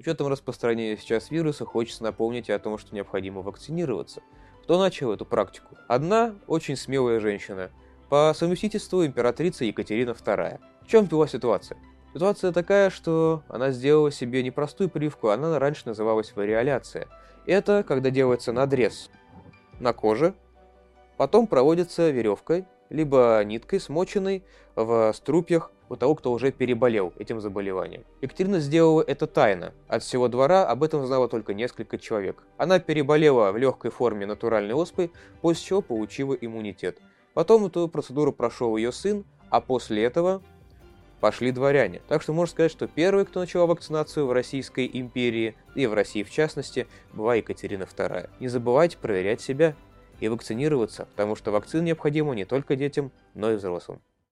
учетом распространения сейчас вируса, хочется напомнить о том, что необходимо вакцинироваться. Кто начал эту практику? Одна очень смелая женщина, по совместительству императрица Екатерина II. В чем была ситуация? Ситуация такая, что она сделала себе непростую прививку, она раньше называлась вариоляция. Это когда делается надрез на коже, потом проводится веревкой, либо ниткой, смоченной в струпьях у того, кто уже переболел этим заболеванием. Екатерина сделала это тайно. От всего двора об этом знало только несколько человек. Она переболела в легкой форме натуральной оспой, после чего получила иммунитет. Потом эту процедуру прошел ее сын, а после этого пошли дворяне. Так что можно сказать, что первой, кто начала вакцинацию в Российской империи, и в России в частности, была Екатерина II. Не забывайте проверять себя и вакцинироваться, потому что вакцина необходима не только детям, но и взрослым.